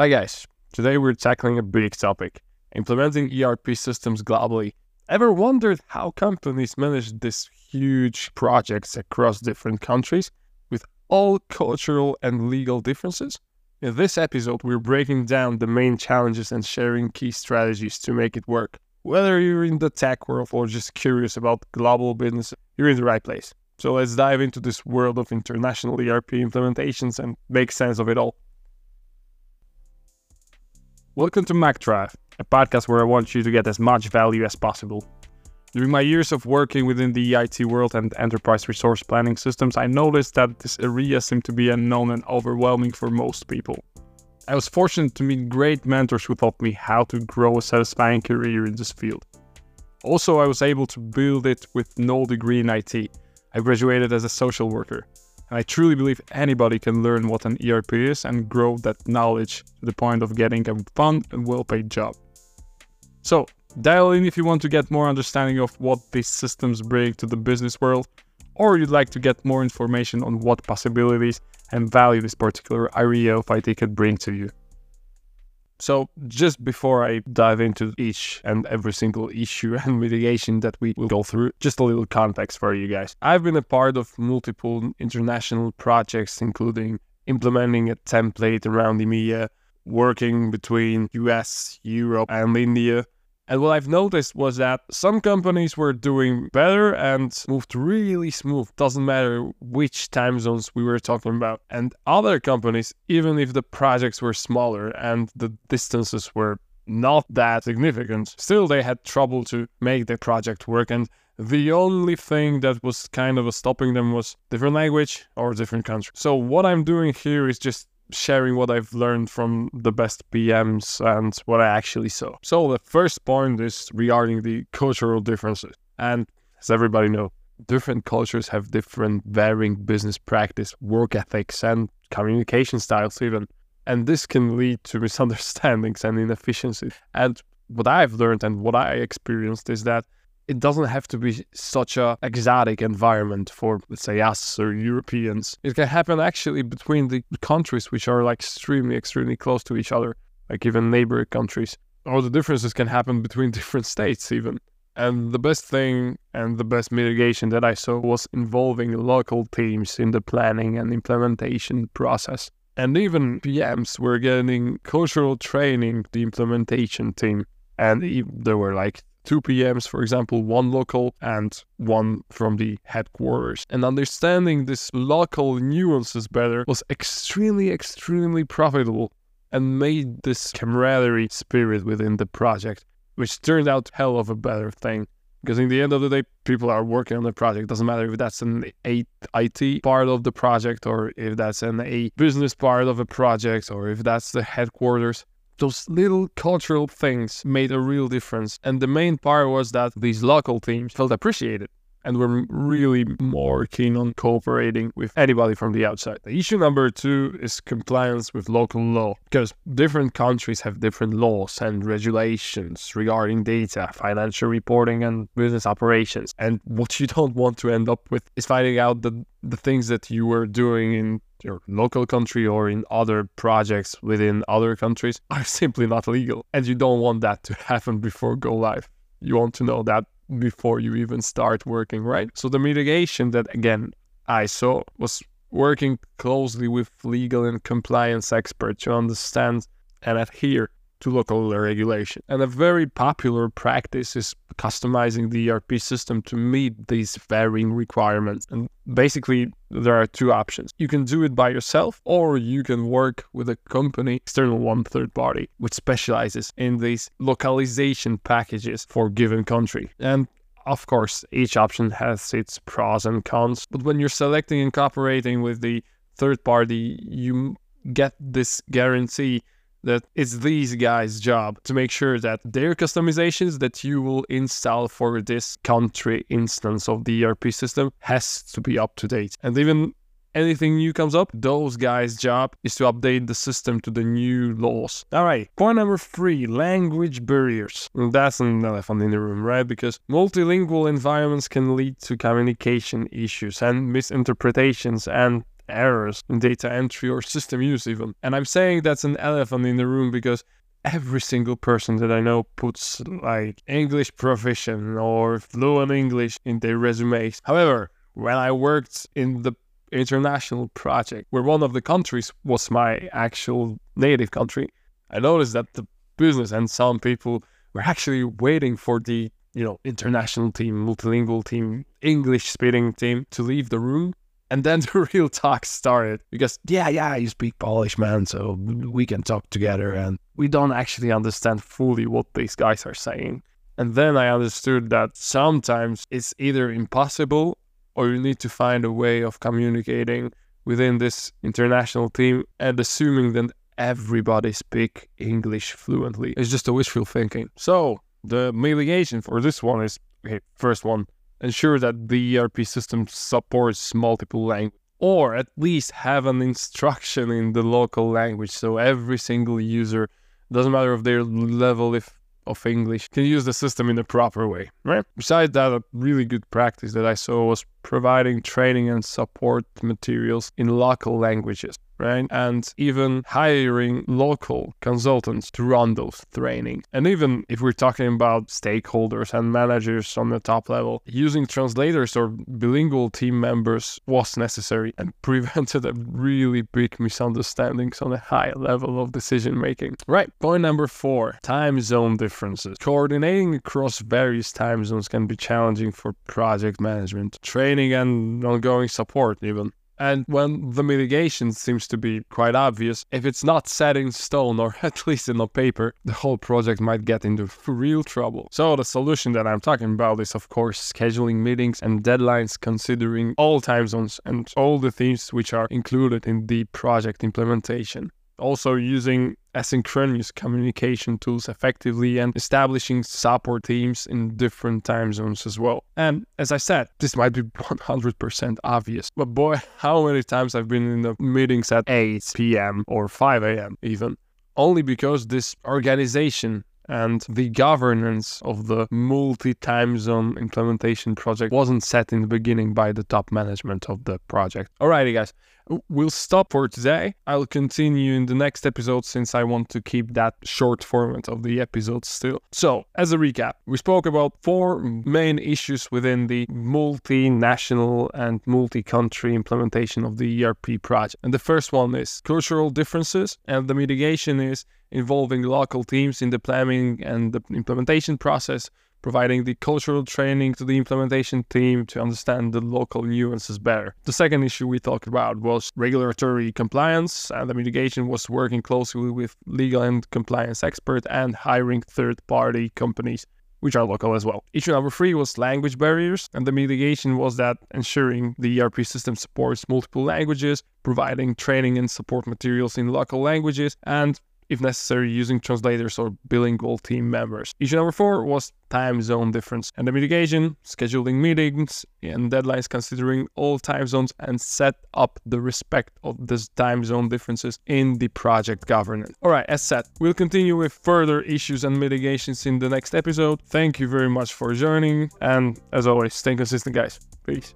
Hi guys, today we're tackling a big topic implementing ERP systems globally. Ever wondered how companies manage these huge projects across different countries with all cultural and legal differences? In this episode, we're breaking down the main challenges and sharing key strategies to make it work. Whether you're in the tech world or just curious about global business, you're in the right place. So let's dive into this world of international ERP implementations and make sense of it all. Welcome to MacDrive, a podcast where I want you to get as much value as possible. During my years of working within the IT world and enterprise resource planning systems, I noticed that this area seemed to be unknown and overwhelming for most people. I was fortunate to meet great mentors who taught me how to grow a satisfying career in this field. Also, I was able to build it with no degree in IT. I graduated as a social worker, and I truly believe anybody can learn what an ERP is and grow that knowledge to the point of getting a fun and well paid job. So, dial in if you want to get more understanding of what these systems bring to the business world, or you'd like to get more information on what possibilities and value this particular area of IT could bring to you. So, just before I dive into each and every single issue and mitigation that we will go through, just a little context for you guys. I've been a part of multiple international projects, including implementing a template around EMEA, working between US, Europe, and India, and what I've noticed was that some companies were doing better and moved really smooth. Doesn't matter which time zones we were talking about. And other companies, even if the projects were smaller and the distances were not that significant, still they had trouble to make the project work. And the only thing that was kind of stopping them was different language or different country. So what I'm doing here is just sharing what I've learned from the best PMs and what I actually saw. So the first point is regarding the cultural differences. And as everybody know, different cultures have different varying business practice, work ethics, and communication styles even. And this can lead to misunderstandings and inefficiencies. And what I've learned and what I experienced is that it doesn't have to be such a exotic environment for let's say us or Europeans. It can happen actually between the countries which are like extremely extremely close to each other, like even neighboring countries. Or the differences can happen between different states even. And the best thing and the best mitigation that I saw was involving local teams in the planning and implementation process. And even PMs were getting cultural training, the implementation team. And there were like two PMs, for example, one local and one from the headquarters. And understanding these local nuances better was extremely, extremely profitable and made this camaraderie spirit within the project, which turned out hell of a better thing. Because in the end of the day, people are working on the project. Doesn't matter if that's an IT part of the project or if that's an A business part of a project or if that's the headquarters those little cultural things made a real difference. And the main part was that these local teams felt appreciated and we're really more keen on cooperating with anybody from the outside. The issue number two is compliance with local law, because different countries have different laws and regulations regarding data, financial reporting, and business operations. And what you don't want to end up with is finding out that the things that you were doing in your local country or in other projects within other countries are simply not legal. And you don't want that to happen before go live. You want to know that before you even start working, right? So the mitigation that again I saw was working closely with legal and compliance experts to understand and adhere to local regulation. And a very popular practice is customizing the ERP system to meet these varying requirements. And basically, there are two options. You can do it by yourself, or you can work with a company, external one, third party, which specializes in these localization packages for given country. And of course, each option has its pros and cons, but when you're selecting and cooperating with the third party, you get this guarantee that it's these guys' job to make sure that their customizations that you will install for this country instance of the ERP system has to be up to date. And even anything new comes up, those guys' job is to update the system to the new laws. All right, point number three language barriers. Mm, that's an elephant in the room, right? Because multilingual environments can lead to communication issues and misinterpretations and errors in data entry or system use even. And I'm saying that's an elephant in the room because every single person that I know puts like English proficient or fluent English in their resumes. However, when I worked in the international project where one of the countries was my actual native country, I noticed that the business and some people were actually waiting for the you know international team, multilingual team, English speaking team to leave the room. And then the real talk started because, yeah, yeah, you speak Polish, man, so we can talk together. And we don't actually understand fully what these guys are saying. And then I understood that sometimes it's either impossible or you need to find a way of communicating within this international team and assuming that everybody speak English fluently. It's just a wishful thinking. So the mitigation for this one is okay, first one, ensure that the ERP system supports multiple languages or at least have an instruction in the local language so every single user doesn't matter of their level if of English can use the system in the proper way, right? Besides that, a really good practice that I saw was providing training and support materials in local languages right? And even hiring local consultants to run those trainings. And even if we're talking about stakeholders and managers on the top level, using translators or bilingual team members was necessary and prevented a really big misunderstandings on a high level of decision making. Right. Point number four time zone differences. Coordinating across various time zones can be challenging for project management, training, and ongoing support, even. And when the mitigation seems to be quite obvious, if it's not set in stone or at least in a paper, the whole project might get into real trouble. So the solution that I'm talking about is of course scheduling meetings and deadlines considering all time zones and all the themes which are included in the project implementation also using asynchronous communication tools effectively and establishing support teams in different time zones as well. And as I said, this might be 100% obvious, but boy, how many times I've been in the meetings at 8 p.m. or 5 a.m. even, only because this organization and the governance of the multi time zone implementation project wasn't set in the beginning by the top management of the project. Alrighty, guys, we'll stop for today. I'll continue in the next episode since I want to keep that short format of the episode still. So, as a recap, we spoke about four main issues within the multinational and multi country implementation of the ERP project. And the first one is cultural differences, and the mitigation is involving local teams in the planning and the implementation process, providing the cultural training to the implementation team to understand the local nuances better. The second issue we talked about was regulatory compliance, and the mitigation was working closely with legal and compliance experts and hiring third party companies which are local as well. Issue number three was language barriers, and the mitigation was that ensuring the ERP system supports multiple languages, providing training and support materials in local languages, and if necessary, using translators or bilingual team members. Issue number four was time zone difference and the mitigation, scheduling meetings and deadlines considering all time zones and set up the respect of this time zone differences in the project governance. All right, as said, we'll continue with further issues and mitigations in the next episode. Thank you very much for joining and as always, stay consistent guys. Peace.